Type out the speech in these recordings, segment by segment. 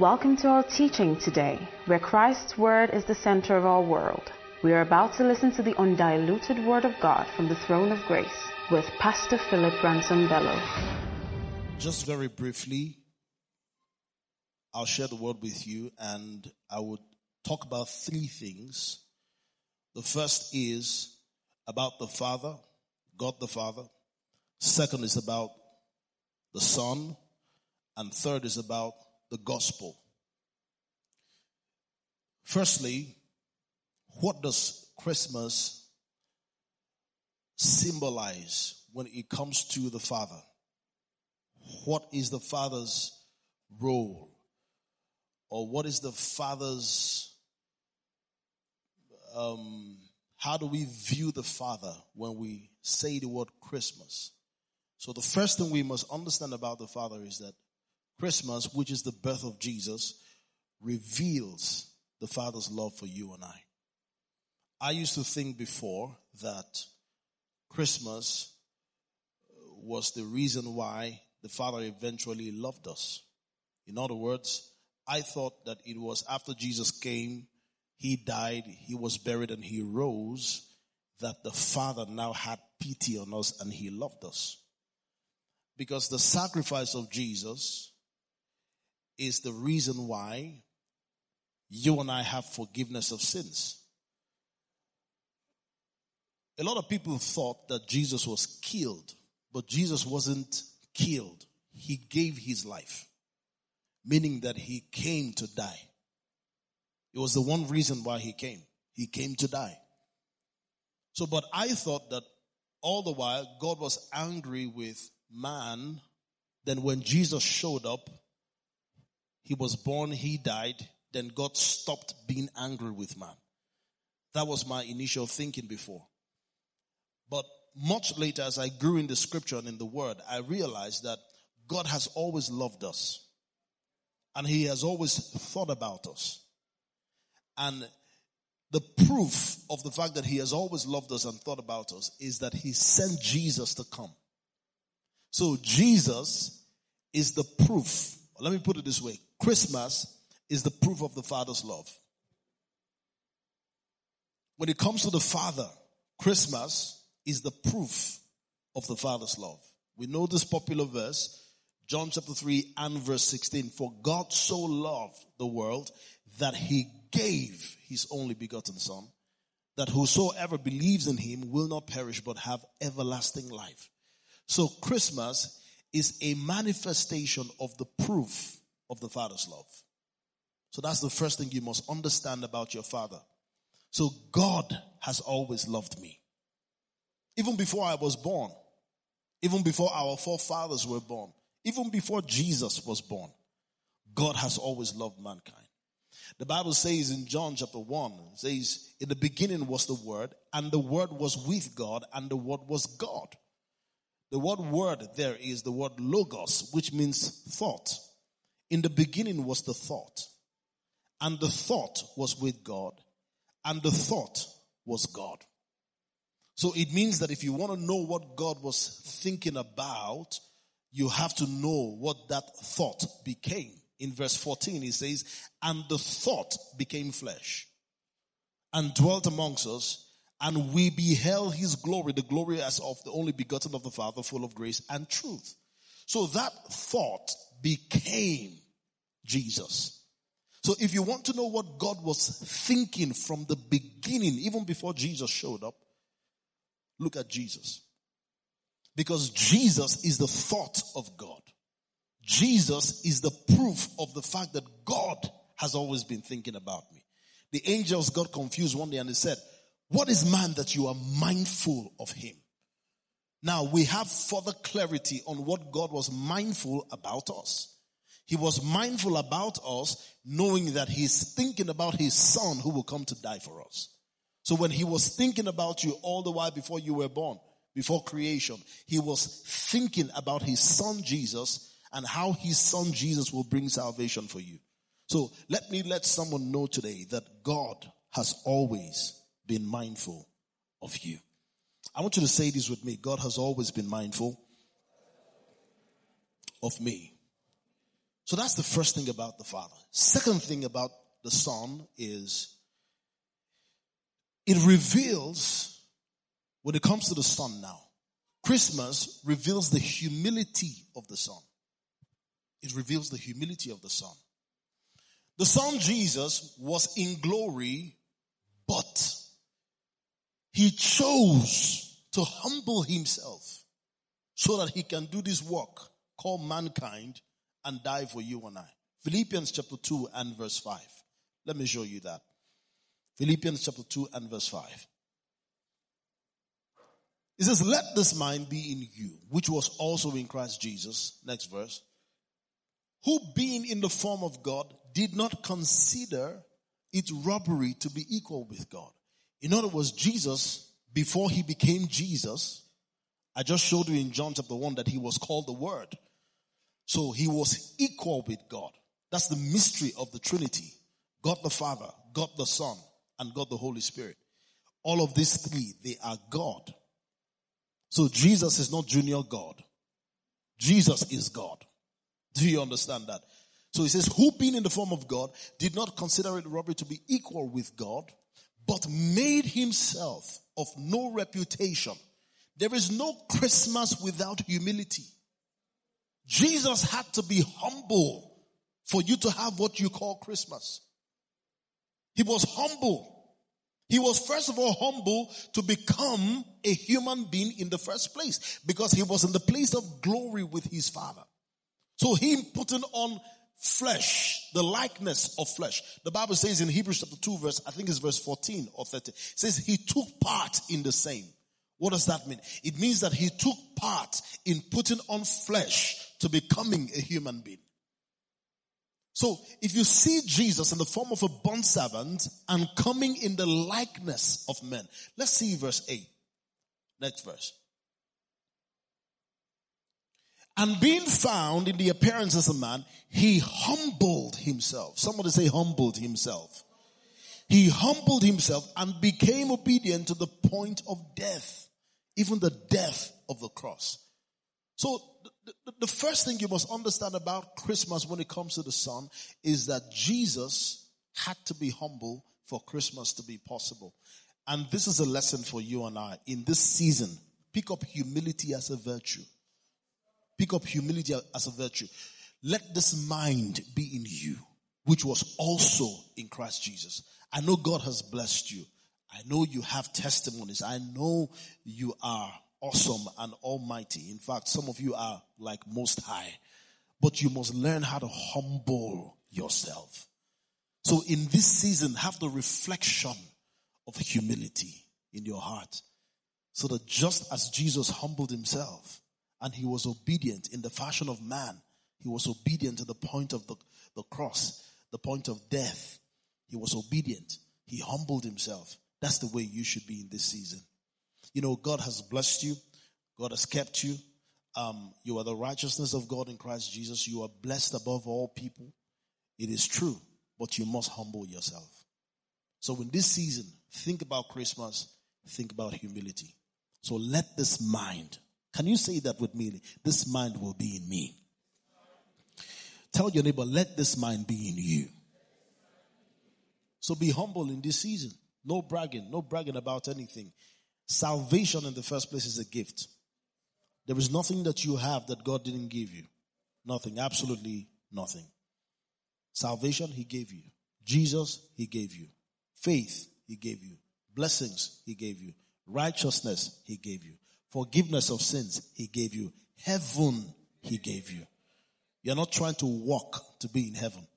Welcome to our teaching today, where Christ's Word is the center of our world. We are about to listen to the undiluted Word of God from the throne of grace with Pastor Philip Ransom Bello. Just very briefly, I'll share the word with you and I would talk about three things. The first is about the Father, God the Father. Second is about the Son. And third is about the gospel. Firstly, what does Christmas symbolize when it comes to the Father? What is the Father's role? Or what is the Father's, um, how do we view the Father when we say the word Christmas? So the first thing we must understand about the Father is that Christmas, which is the birth of Jesus, reveals the Father's love for you and I. I used to think before that Christmas was the reason why the Father eventually loved us. In other words, I thought that it was after Jesus came, He died, He was buried, and He rose, that the Father now had pity on us and He loved us. Because the sacrifice of Jesus is the reason why you and I have forgiveness of sins. A lot of people thought that Jesus was killed, but Jesus wasn't killed. He gave his life, meaning that he came to die. It was the one reason why he came. He came to die. So, but I thought that all the while God was angry with man. Then when Jesus showed up, he was born, he died, then God stopped being angry with man. That was my initial thinking before. But much later, as I grew in the scripture and in the word, I realized that God has always loved us. And he has always thought about us. And the proof of the fact that he has always loved us and thought about us is that he sent Jesus to come. So Jesus is the proof. Let me put it this way. Christmas is the proof of the Father's love. When it comes to the Father, Christmas is the proof of the Father's love. We know this popular verse, John chapter 3 and verse 16. For God so loved the world that he gave his only begotten Son, that whosoever believes in him will not perish but have everlasting life. So Christmas is a manifestation of the proof of the Father's love. So that's the first thing you must understand about your Father. So God has always loved me. Even before I was born, even before our forefathers were born, even before Jesus was born, God has always loved mankind. The Bible says in John chapter 1, says, In the beginning was the Word, and the Word was with God, and the Word was God. The word word there is the word logos, which means thought. In the beginning was the thought, and the thought was with God, and the thought was God. So it means that if you want to know what God was thinking about, you have to know what that thought became. In verse 14, he says, And the thought became flesh and dwelt amongst us, and we beheld his glory, the glory as of the only begotten of the Father, full of grace and truth. So that thought became Jesus. So if you want to know what God was thinking from the beginning, even before Jesus showed up, look at Jesus. Because Jesus is the thought of God. Jesus is the proof of the fact that God has always been thinking about me. The angels got confused one day and they said, what is man that you are mindful of him? Now we have further clarity on what God was mindful about us. He was mindful about us knowing that he's thinking about his son who will come to die for us. So when he was thinking about you all the while before you were born, before creation, he was thinking about his son Jesus and how his son Jesus will bring salvation for you. So let me let someone know today that God has always been mindful of you. I want you to say this with me. God has always been mindful of me. So that's the first thing about the Father. Second thing about the Son is it reveals, when it comes to the Son now, Christmas reveals the humility of the Son. It reveals the humility of the Son. The Son Jesus was in glory, but he chose to humble himself so that he can do this work called mankind and die for you and I. Philippians chapter 2 and verse 5. Let me show you that. Philippians chapter 2 and verse 5. It says, let this mind be in you, which was also in Christ Jesus. Next verse. Who being in the form of God did not consider it robbery to be equal with God. In other words, Jesus, before he became Jesus, I just showed you in John chapter 1 that he was called the Word. So he was equal with God. That's the mystery of the Trinity. God the Father, God the Son, and God the Holy Spirit. All of these three, they are God. So Jesus is not junior God. Jesus is God. Do you understand that? So he says, who being in the form of God did not consider it robbery to be equal with God, but made himself of no reputation. There is no Christmas without humility. Jesus had to be humble for you to have what you call Christmas. He was humble. He was first of all humble to become a human being in the first place because he was in the place of glory with his father. So him putting on flesh, the likeness of flesh. The Bible says in Hebrews chapter 2 verse, I think it's verse 14 or 30, says he took part in the same. What does that mean? It means that he took part in putting on flesh to becoming a human being. So if you see Jesus in the form of a bond servant and coming in the likeness of men, let's see verse 8. Next verse. And being found in the appearance as a man, he humbled himself. Somebody say humbled himself. He humbled himself and became obedient to the point of death, even the death of the cross. So the, the, first thing you must understand about Christmas when it comes to the Son is that Jesus had to be humble for Christmas to be possible. And this is a lesson for you and I in this season. Pick up humility as a virtue. Pick up humility as a virtue. Let this mind be in you, which was also in Christ Jesus. I know God has blessed you. I know you have testimonies. I know you are awesome and almighty. In fact, some of you are like most high, but you must learn how to humble yourself. So in this season, have the reflection of humility in your heart. So that just as Jesus humbled himself, and he was obedient in the fashion of man. He was obedient to the point of the, the cross, the point of death. He was obedient. He humbled himself. That's the way you should be in this season. You know, God has blessed you. God has kept you. Um, you are the righteousness of God in Christ Jesus. You are blessed above all people. It is true, but you must humble yourself. So in this season, think about Christmas, think about humility. So let this mind can you say that with me? This mind will be in me. Tell your neighbor, let this mind be in you. So be humble in this season. No bragging, no bragging about anything. Salvation in the first place is a gift. There is nothing that you have that God didn't give you. Nothing, absolutely nothing. Salvation, He gave you. Jesus, He gave you. Faith, He gave you. Blessings, He gave you. Righteousness, He gave you. Forgiveness of sins, He gave you. Heaven, He gave you. You're not trying to walk to be in heaven.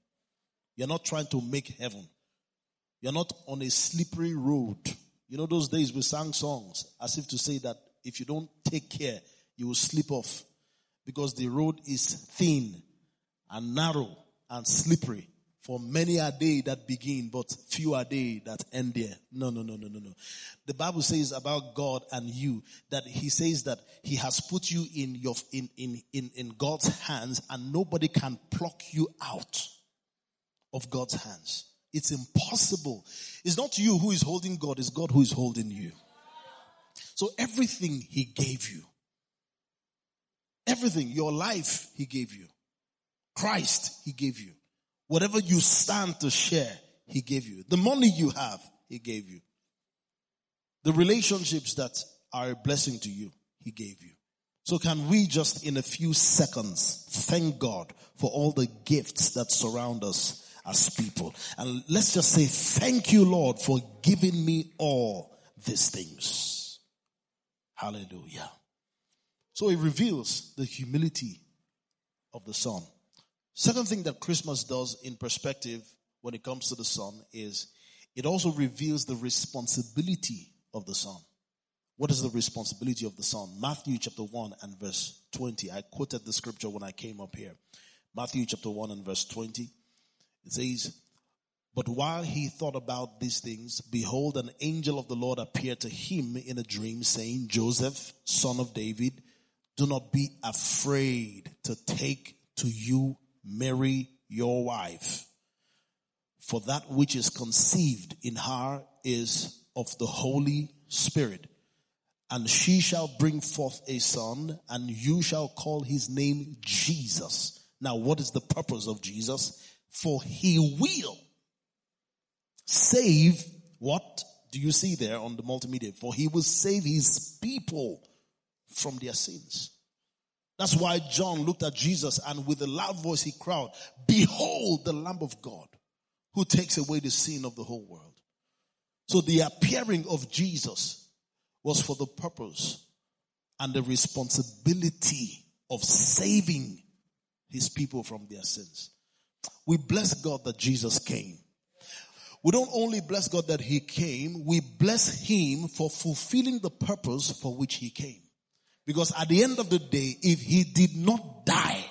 You're not trying to make heaven. You're not on a slippery road. You know, those days we sang songs as if to say that if you don't take care, you will slip off because the road is thin and narrow and slippery. For many are they that begin, but few are they that end there. No, no, no, no, no, no. The Bible says about God and you that He says that He has put you in your in in in, in God's hands, and nobody can pluck you out of God's hands. It's impossible. It's not you who is holding God; it's God who is holding you. So everything He gave you, everything, your life He gave you. Christ, He gave you. Whatever you stand to share, He gave you. The money you have, He gave you. The relationships that are a blessing to you, He gave you. So can we just in a few seconds thank God for all the gifts that surround us as people. And let's just say, thank you, Lord, for giving me all these things. Hallelujah. So it reveals the humility of the Son. Second thing that Christmas does in perspective when it comes to the Son is it also reveals the responsibility of the Son. What is the responsibility of the Son? Matthew chapter 1 and verse 20. I quoted the scripture when I came up here. Matthew chapter 1 and verse 20. It says, But while he thought about these things, behold, an angel of the Lord appeared to him in a dream, saying, Joseph, son of David, do not be afraid to take to you Mary, your wife. For that which is conceived in her is of the Holy Spirit. And she shall bring forth a son, and you shall call his name Jesus. Now, what is the purpose of Jesus? For he will save what do you see there on the multimedia? For he will save his people from their sins. That's why John looked at Jesus and with a loud voice he cried, Behold the Lamb of God who takes away the sin of the whole world. So the appearing of Jesus was for the purpose and the responsibility of saving his people from their sins. We bless God that Jesus came. We don't only bless God that he came, we bless him for fulfilling the purpose for which he came. Because at the end of the day, if he did not die,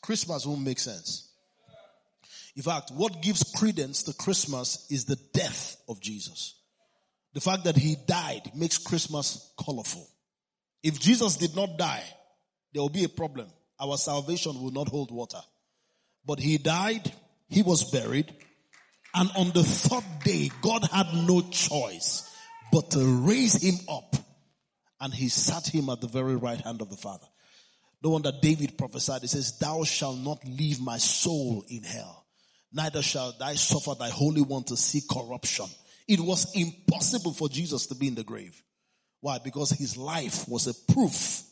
Christmas won't make sense. In fact, what gives credence to Christmas is the death of Jesus. The fact that he died makes Christmas colorful. If Jesus did not die, there will be a problem. Our salvation will not hold water. But he died, he was buried, and on the third day, God had no choice but to raise him up. And he sat him at the very right hand of the Father. The one that David prophesied, he says, Thou shalt not leave my soul in hell, neither shall thy suffer thy holy one to see corruption. It was impossible for Jesus to be in the grave. Why? Because his life was a proof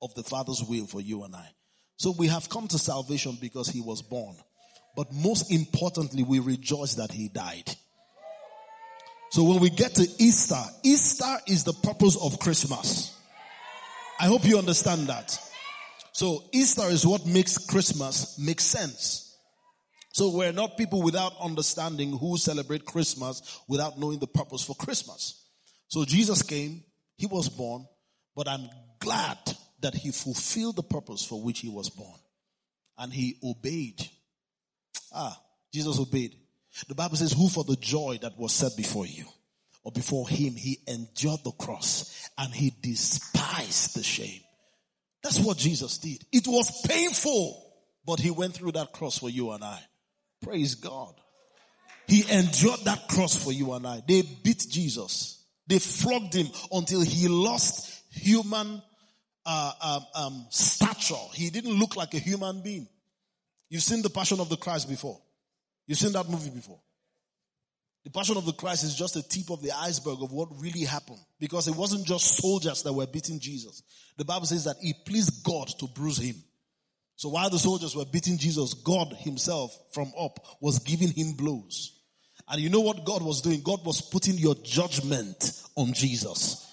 of the Father's will for you and I. So we have come to salvation because he was born. But most importantly, we rejoice that he died. So when we get to Easter, Easter is the purpose of Christmas. I hope you understand that. So Easter is what makes Christmas make sense. So we're not people without understanding who celebrate Christmas without knowing the purpose for Christmas. So Jesus came, he was born, but I'm glad that he fulfilled the purpose for which he was born. And he obeyed. Ah, Jesus obeyed. The Bible says, who for the joy that was set before you or before him, he endured the cross and he despised the shame. That's what Jesus did. It was painful, but he went through that cross for you and I. Praise God. He endured that cross for you and I. They beat Jesus. They flogged him until he lost human uh, um, um, stature. He didn't look like a human being. You've seen the Passion of the Christ before. You've seen that movie before. The Passion of the Christ is just a tip of the iceberg of what really happened. Because it wasn't just soldiers that were beating Jesus. The Bible says that it pleased God to bruise him. So while the soldiers were beating Jesus, God himself from up was giving him blows. And you know what God was doing? God was putting your judgment on Jesus.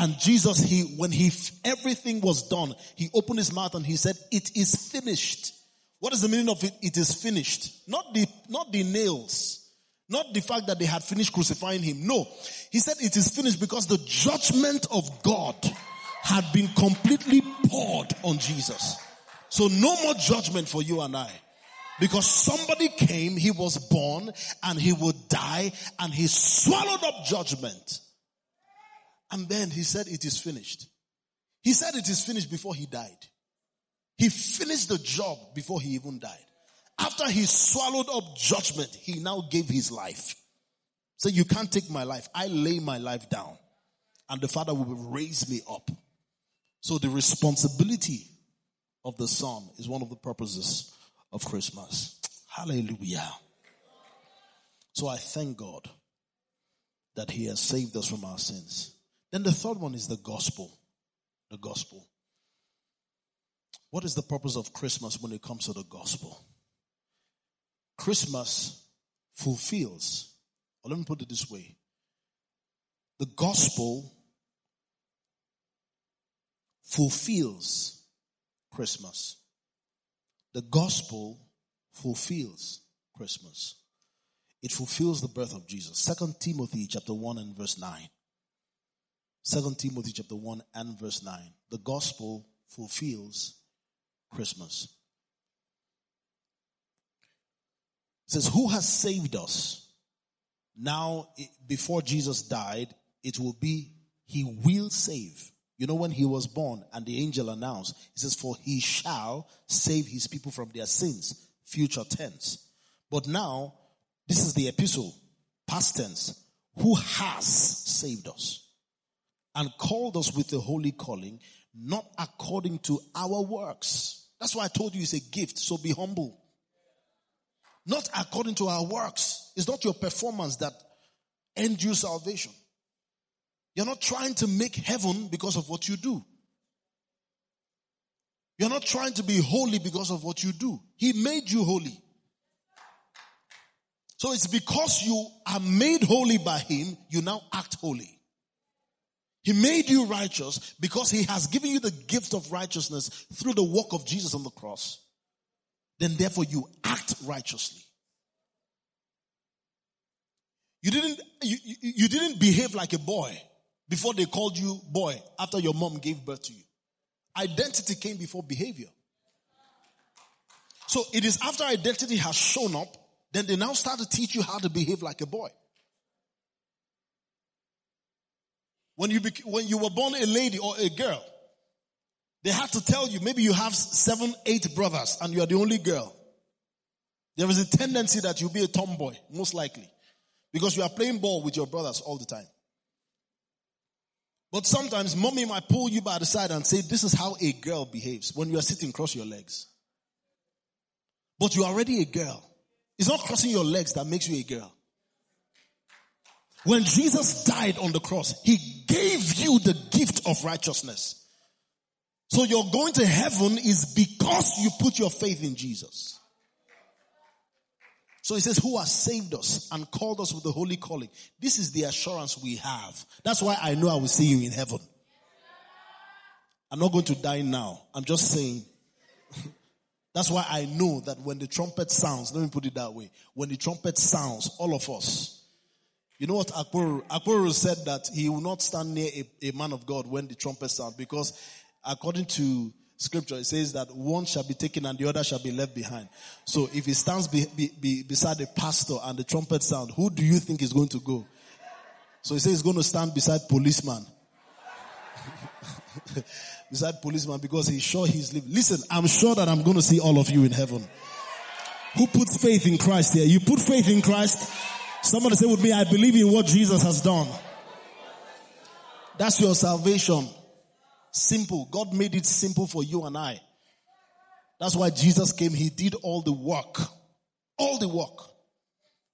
And Jesus, he, when he, everything was done, he opened his mouth and he said, it is finished. What is the meaning of it? It is finished. Not the, not the nails. Not the fact that they had finished crucifying him. No. He said it is finished because the judgment of God had been completely poured on Jesus. So no more judgment for you and I. Because somebody came, he was born, and he would die, and he swallowed up judgment. And then he said, it is finished. He said it is finished before he died. He finished the job before he even died. After he swallowed up judgment, he now gave his life. So you can't take my life. I lay my life down and the father will raise me up. So the responsibility of the son is one of the purposes of Christmas. Hallelujah. So I thank God that He has saved us from our sins. Then the third one is the gospel. The gospel. What is the purpose of Christmas when it comes to the gospel? Christmas fulfills, or let me put it this way the gospel fulfills Christmas. The gospel fulfills Christmas. It fulfills the birth of Jesus. Second Timothy chapter 1 and verse 9. Second Timothy chapter 1 and verse 9. The gospel fulfills Christmas. It says, Who has saved us? Now, before Jesus died, it will be, He will save. You know, when He was born and the angel announced, He says, For He shall save His people from their sins. Future tense. But now, this is the epistle, past tense. Who has saved us and called us with a holy calling, not according to our works. That's why I told you it's a gift, so be humble. Not according to our works. It's not your performance that end you salvation. You're not trying to make heaven because of what you do. You're not trying to be holy because of what you do. He made you holy. So it's because you are made holy by Him, you now act holy. He made you righteous because He has given you the gift of righteousness through the work of Jesus on the cross. Then therefore you act righteously. You didn't, you, you didn't behave like a boy before they called you boy after your mom gave birth to you. Identity came before behavior. So it is after identity has shown up, then they now start to teach you how to behave like a boy. When you, when you were born a lady or a girl, they had to tell you, maybe you have seven, eight brothers and you are the only girl. There is a tendency that you'll be a tomboy, most likely. Because you are playing ball with your brothers all the time. But sometimes mommy might pull you by the side and say, this is how a girl behaves when you are sitting cross your legs. But you are already a girl. It's not crossing your legs that makes you a girl. When Jesus died on the cross, he the gift of righteousness. So your going to heaven is because you put your faith in Jesus. So he says, who has saved us and called us with the holy calling. This is the assurance we have. That's why I know I will see you in heaven. I'm not going to die now. I'm just saying. That's why I know that when the trumpet sounds, let me put it that way. When the trumpet sounds, all of us, you know what Akpuru, said that he will not stand near a, a man of God when the trumpet sounds because according to scripture, it says that one shall be taken and the other shall be left behind. So if he stands be, be, be beside the pastor and the trumpet sound, who do you think is going to go? So he says he's going to stand beside policeman. beside policeman because he's sure he's living. Listen, I'm sure that I'm going to see all of you in heaven. Who puts faith in Christ here? You put faith in Christ. Somebody say with me, I believe in what Jesus has done. That's your salvation. Simple. God made it simple for you and I. That's why Jesus came. He did all the work. All the work.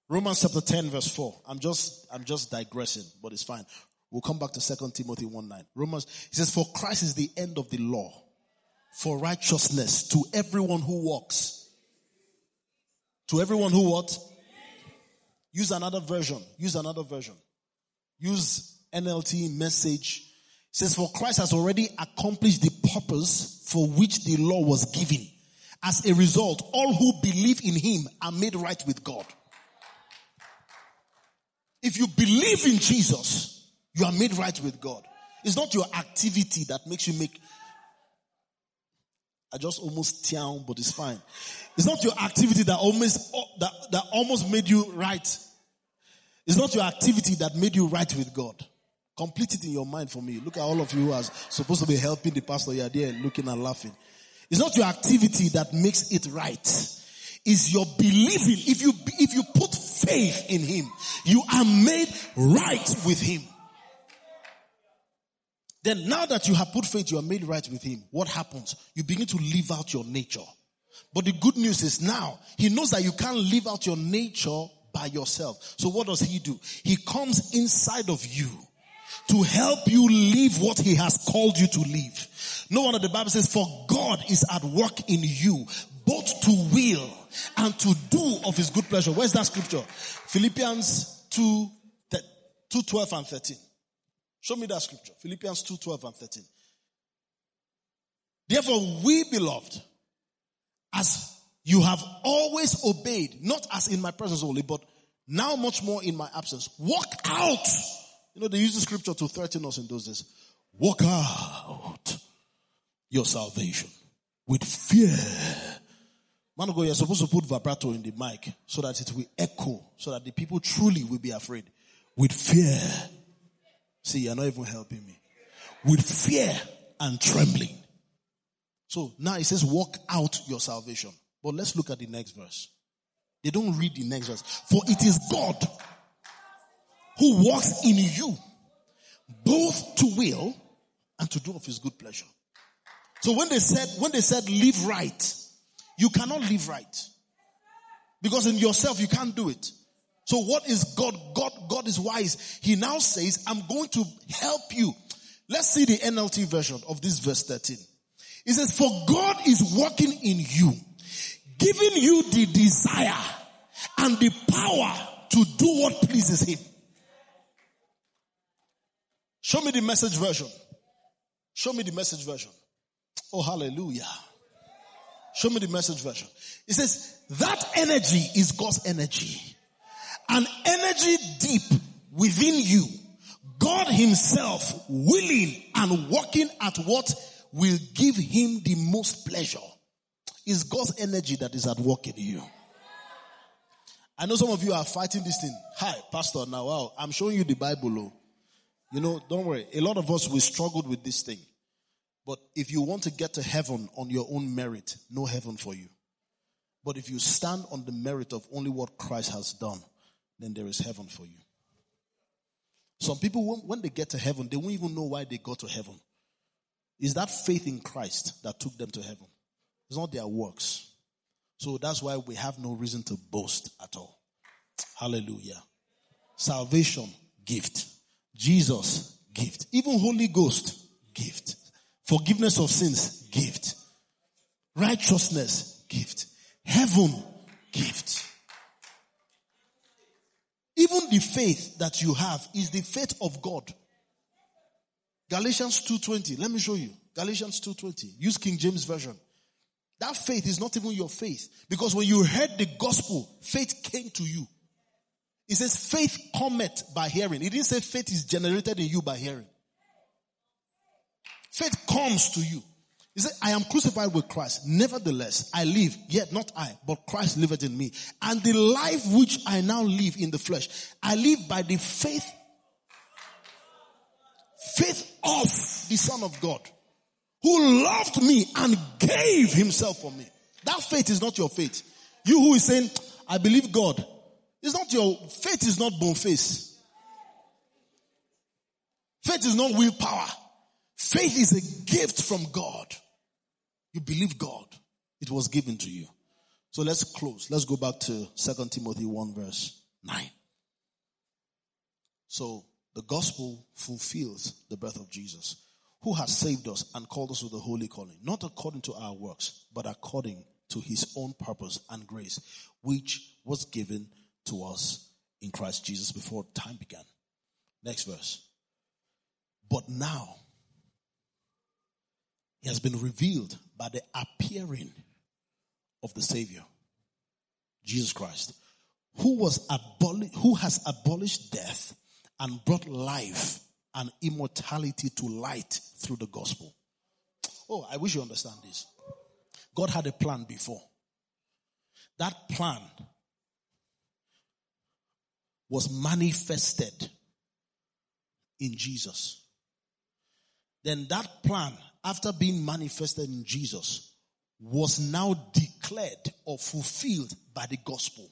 Romans chapter 10 verse 4. I'm just, I'm just digressing, but it's fine. We'll come back to 2 Timothy 1 9. Romans, he says, for Christ is the end of the law for righteousness to everyone who walks. To everyone who what? Use another version. Use another version. Use NLT message says, For Christ has already accomplished the purpose for which the law was given. As a result, all who believe in him are made right with God. If you believe in Jesus, you are made right with God. It's not your activity that makes you make. I just almost down, but it's fine. It's not your activity that almost that, that almost made you right. It's not your activity that made you right with God. Complete it in your mind for me. Look at all of you who are supposed to be helping the pastor. You're there looking and laughing. It's not your activity that makes it right. It's your believing. If you, if you put faith in Him, you are made right with Him. Then now that you have put faith, you are made right with Him. What happens? You begin to live out your nature. But the good news is now, he knows that you can't live out your nature by yourself. So what does he do? He comes inside of you to help you live what he has called you to live. No wonder the Bible says, for God is at work in you, both to will and to do of his good pleasure. Where's that scripture? Philippians 2, 2 12 and 13. Show me that scripture. Philippians 2, 12 and 13. Therefore, we beloved, as you have always obeyed, not as in my presence only, but now much more in my absence, walk out. You know, they use the scripture to threaten us in those days. Walk out your salvation with fear. Man of God, you're supposed to put vibrato in the mic so that it will echo, so that the people truly will be afraid. With fear. See, you're not even helping me. With fear and trembling. So now it says, walk out your salvation. But let's look at the next verse. They don't read the next verse. For it is God who works in you both to will and to do of his good pleasure. So when they said, when they said live right, you cannot live right. Because in yourself you can't do it. So what is God? God, God is wise. He now says, I'm going to help you. Let's see the NLT version of this verse 13. He says, for God is working in you, giving you the desire and the power to do what pleases Him. Show me the message version. Show me the message version. Oh, hallelujah. Show me the message version. It says, that energy is God's energy. An energy deep within you. God himself willing and working at what will give him the most pleasure. Is God's energy that is at work in you. I know some of you are fighting this thing. Hi, Pastor, now wow, I'm showing you the Bible. Oh. You know, don't worry. A lot of us, we struggled with this thing. But if you want to get to heaven on your own merit, no heaven for you. But if you stand on the merit of only what Christ has done, then there is heaven for you. Some people, when they get to heaven, they won't even know why they got to heaven. Is that faith in Christ that took them to heaven? It's not their works. So that's why we have no reason to boast at all. Hallelujah. Salvation, gift. Jesus, gift. Even Holy Ghost, gift. Forgiveness of sins, gift. Righteousness, gift. Heaven, gift. Even the faith that you have is the faith of God. Galatians 2.20. Let me show you. Galatians 2.20. Use King James Version. That faith is not even your faith. Because when you heard the gospel, faith came to you. It says faith cometh by hearing. It didn't say faith is generated in you by hearing. Faith comes to you. He said, I am crucified with Christ. Nevertheless, I live, yet not I, but Christ liveth in me. And the life which I now live in the flesh, I live by the faith faith of the Son of God who loved me and gave himself for me. That faith is not your faith. You who is saying, I believe God. It's not your faith is not bone face. Faith is not willpower. Faith is a gift from God. You believe God. It was given to you. So let's close. Let's go back to 2 Timothy 1 verse 9. So the gospel fulfills the birth of Jesus, who has saved us and called us with the holy calling, not according to our works, but according to his own purpose and grace, which was given to us in Christ Jesus before time began. Next verse. But now, he has been revealed by the appearing of the Savior, Jesus Christ, who was aboli- who has abolished death and brought life and immortality to light through the gospel. Oh, I wish you understand this. God had a plan before. That plan was manifested in Jesus. Then that plan, after being manifested in Jesus, was now declared or fulfilled by the gospel.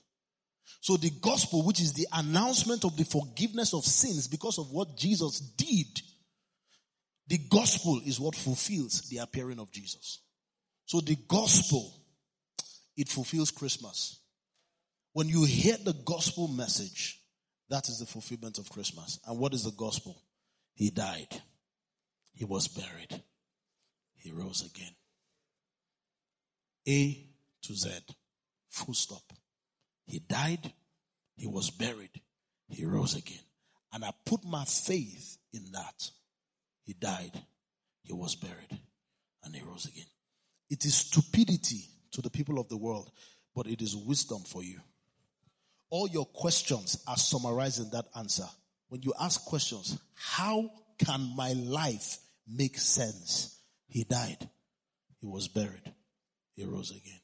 So the gospel, which is the announcement of the forgiveness of sins because of what Jesus did, the gospel is what fulfills the appearing of Jesus. So the gospel it fulfills Christmas. When you hear the gospel message, that is the fulfillment of Christmas. And what is the gospel? He died. He was buried. He rose again. A to Z. Full stop. He died. He was buried. He rose again. And I put my faith in that. He died. He was buried. And he rose again. It is stupidity to the people of the world, but it is wisdom for you. All your questions are summarized in that answer. When you ask questions, how can my life make sense? He died. He was buried. He rose again.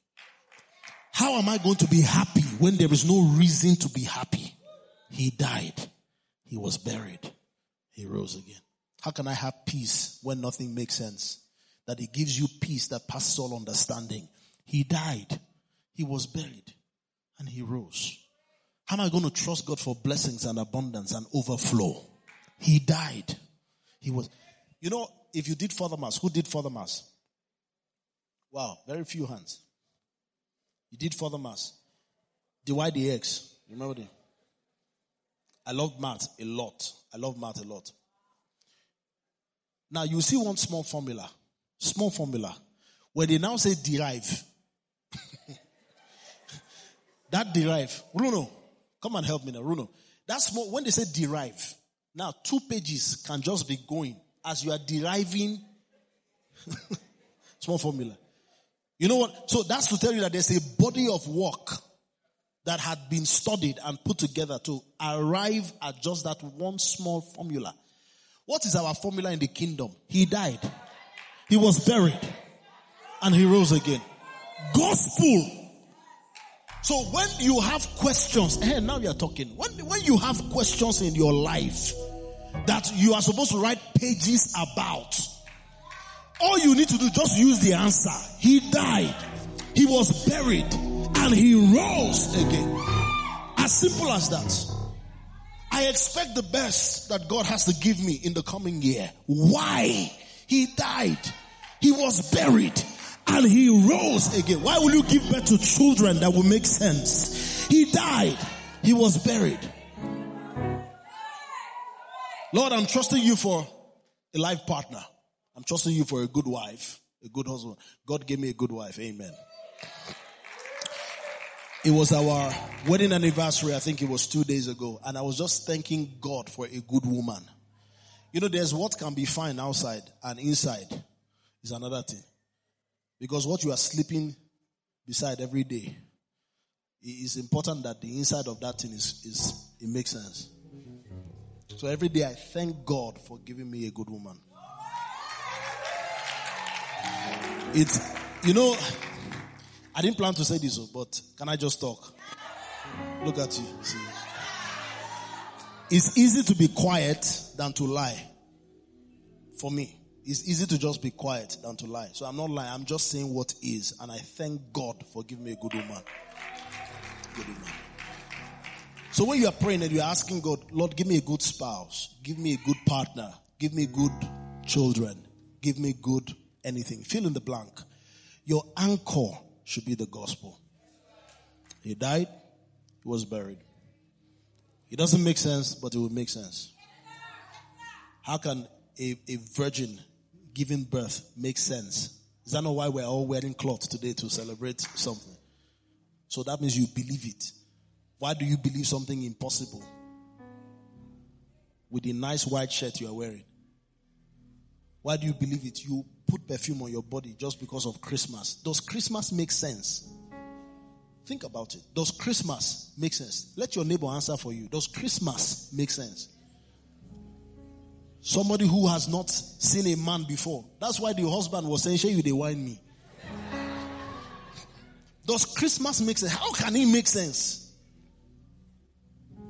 How am I going to be happy when there is no reason to be happy? He died. He was buried. He rose again. How can I have peace when nothing makes sense? That he gives you peace that passes all understanding. He died. He was buried and he rose. How am I going to trust God for blessings and abundance and overflow? He died. He was, you know, if you did Further Maths, who did Further Maths? Wow, very few hands. You did Further Maths. The Y, the X. Remember that? I love math a lot. I love math a lot. Now you see one small formula. Small formula. When they now say derive. that derive. Bruno, come and help me now. Bruno. That's small. When they say derive. Now two pages can just be going as you are deriving small formula. You know what? So that's to tell you that there's a body of work that had been studied and put together to arrive at just that one small formula. What is our formula in the kingdom? He died. He was buried. And he rose again. Gospel. So when you have questions, hey, now you're talking. When, when you have questions in your life that you are supposed to write pages about, all you need to do, just use the answer. He died. He was buried and he rose again. As simple as that. I expect the best that God has to give me in the coming year. Why? He died. He was buried and he rose again. Why will you give birth to children that will make sense? He died. He was buried. Lord, I'm trusting you for a life partner. I'm trusting you for a good wife, a good husband. God gave me a good wife. Amen. It was our wedding anniversary. I think it was two days ago. And I was just thanking God for a good woman. You know, there's what can be fine outside and inside is another thing. Because what you are sleeping beside every day, it is important that the inside of that thing is, is it makes sense. So every day I thank God for giving me a good woman. It's, you know, I didn't plan to say this, oh, but can I just talk? Look at you. See. It's easy to be quiet than to lie. For me, it's easy to just be quiet than to lie. So I'm not lying. I'm just saying what is. And I thank God for giving me a good woman. Good woman. So when you are praying and you're asking God, Lord, give me a good spouse, give me a good partner, give me good children, give me good anything. Fill in the blank. Your anchor should be the gospel. He died, he was buried. It doesn't make sense, but it will make sense. How can a, a virgin giving birth make sense? Is that not why we're all wearing cloth today to celebrate something? So that means you believe it. Why do you believe something impossible? With the nice white shirt you are wearing. Why do you believe it? You put perfume on your body just because of Christmas. Does Christmas make sense? Think about it. Does Christmas make sense? Let your neighbor answer for you. Does Christmas make sense? Somebody who has not seen a man before. That's why the husband was saying, Share you they wine me. Does Christmas make sense? How can it make sense?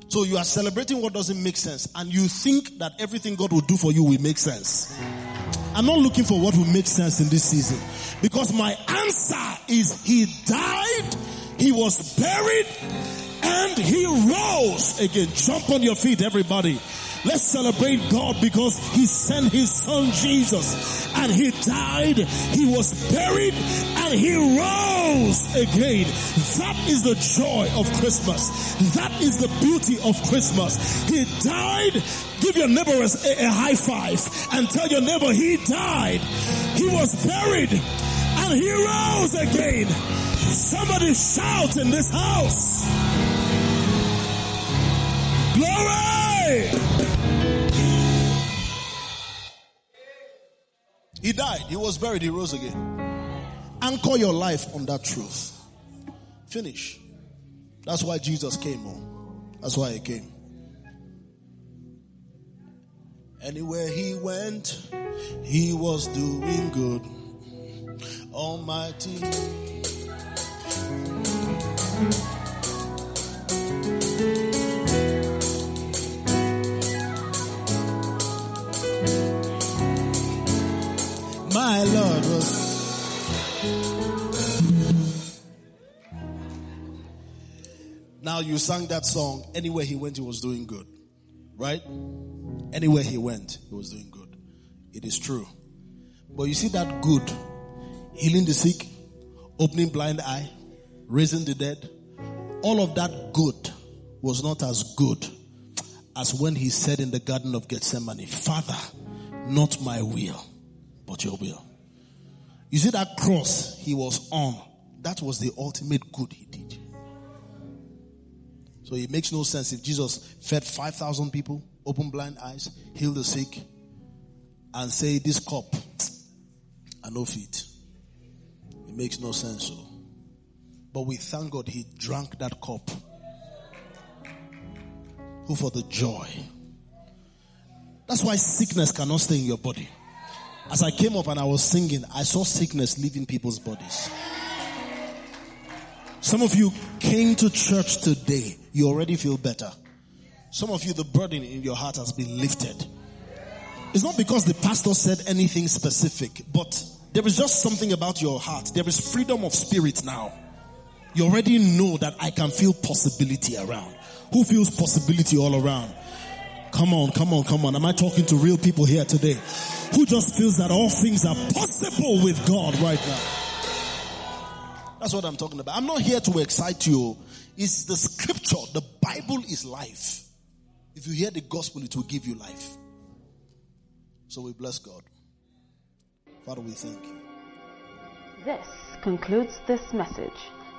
So you are celebrating what doesn't make sense, and you think that everything God will do for you will make sense. I'm not looking for what will make sense in this season. Because my answer is He died, He was buried, and He rose again. Jump on your feet, everybody. Let's celebrate God because He sent His Son Jesus and He died, He was buried, and He rose again. That is the joy of Christmas. That is the beauty of Christmas. He died. Give your neighbor a, a high five and tell your neighbor he died. He was buried and he rose again. Somebody shout in this house. Glory! He died. He was buried. He rose again. Anchor your life on that truth. Finish. That's why Jesus came on. That's why he came. Anywhere he went, he was doing good. Almighty. My Lord was Now you sang that song. Anywhere he went, he was doing good. Right? Anywhere he went, he was doing good. It is true. But you see that good, healing the sick, opening blind eye, raising the dead, all of that good was not as good as when he said in the Garden of Gethsemane, Father, not my will, but your will. You see that cross he was on, that was the ultimate good he did. So it makes no sense if Jesus fed 5,000 people, opened blind eyes, healed the sick, and say, This cup, I no feet. It makes no sense. So. But we thank God he drank that cup. Who for the joy. That's why sickness cannot stay in your body. As I came up and I was singing, I saw sickness leaving people's bodies. Some of you came to church today. You already feel better. Some of you, the burden in your heart has been lifted. It's not because the pastor said anything specific, but there is just something about your heart. There is freedom of spirit now. You already know that I can feel possibility around. Who feels possibility all around? Come on, come on, come on. Am I talking to real people here today? Who just feels that all things are possible with God right now? That's what I'm talking about. I'm not here to excite you. It's the scripture. The Bible is life. If you hear the gospel, it will give you life. So we bless God. Father, we thank you. This concludes this message.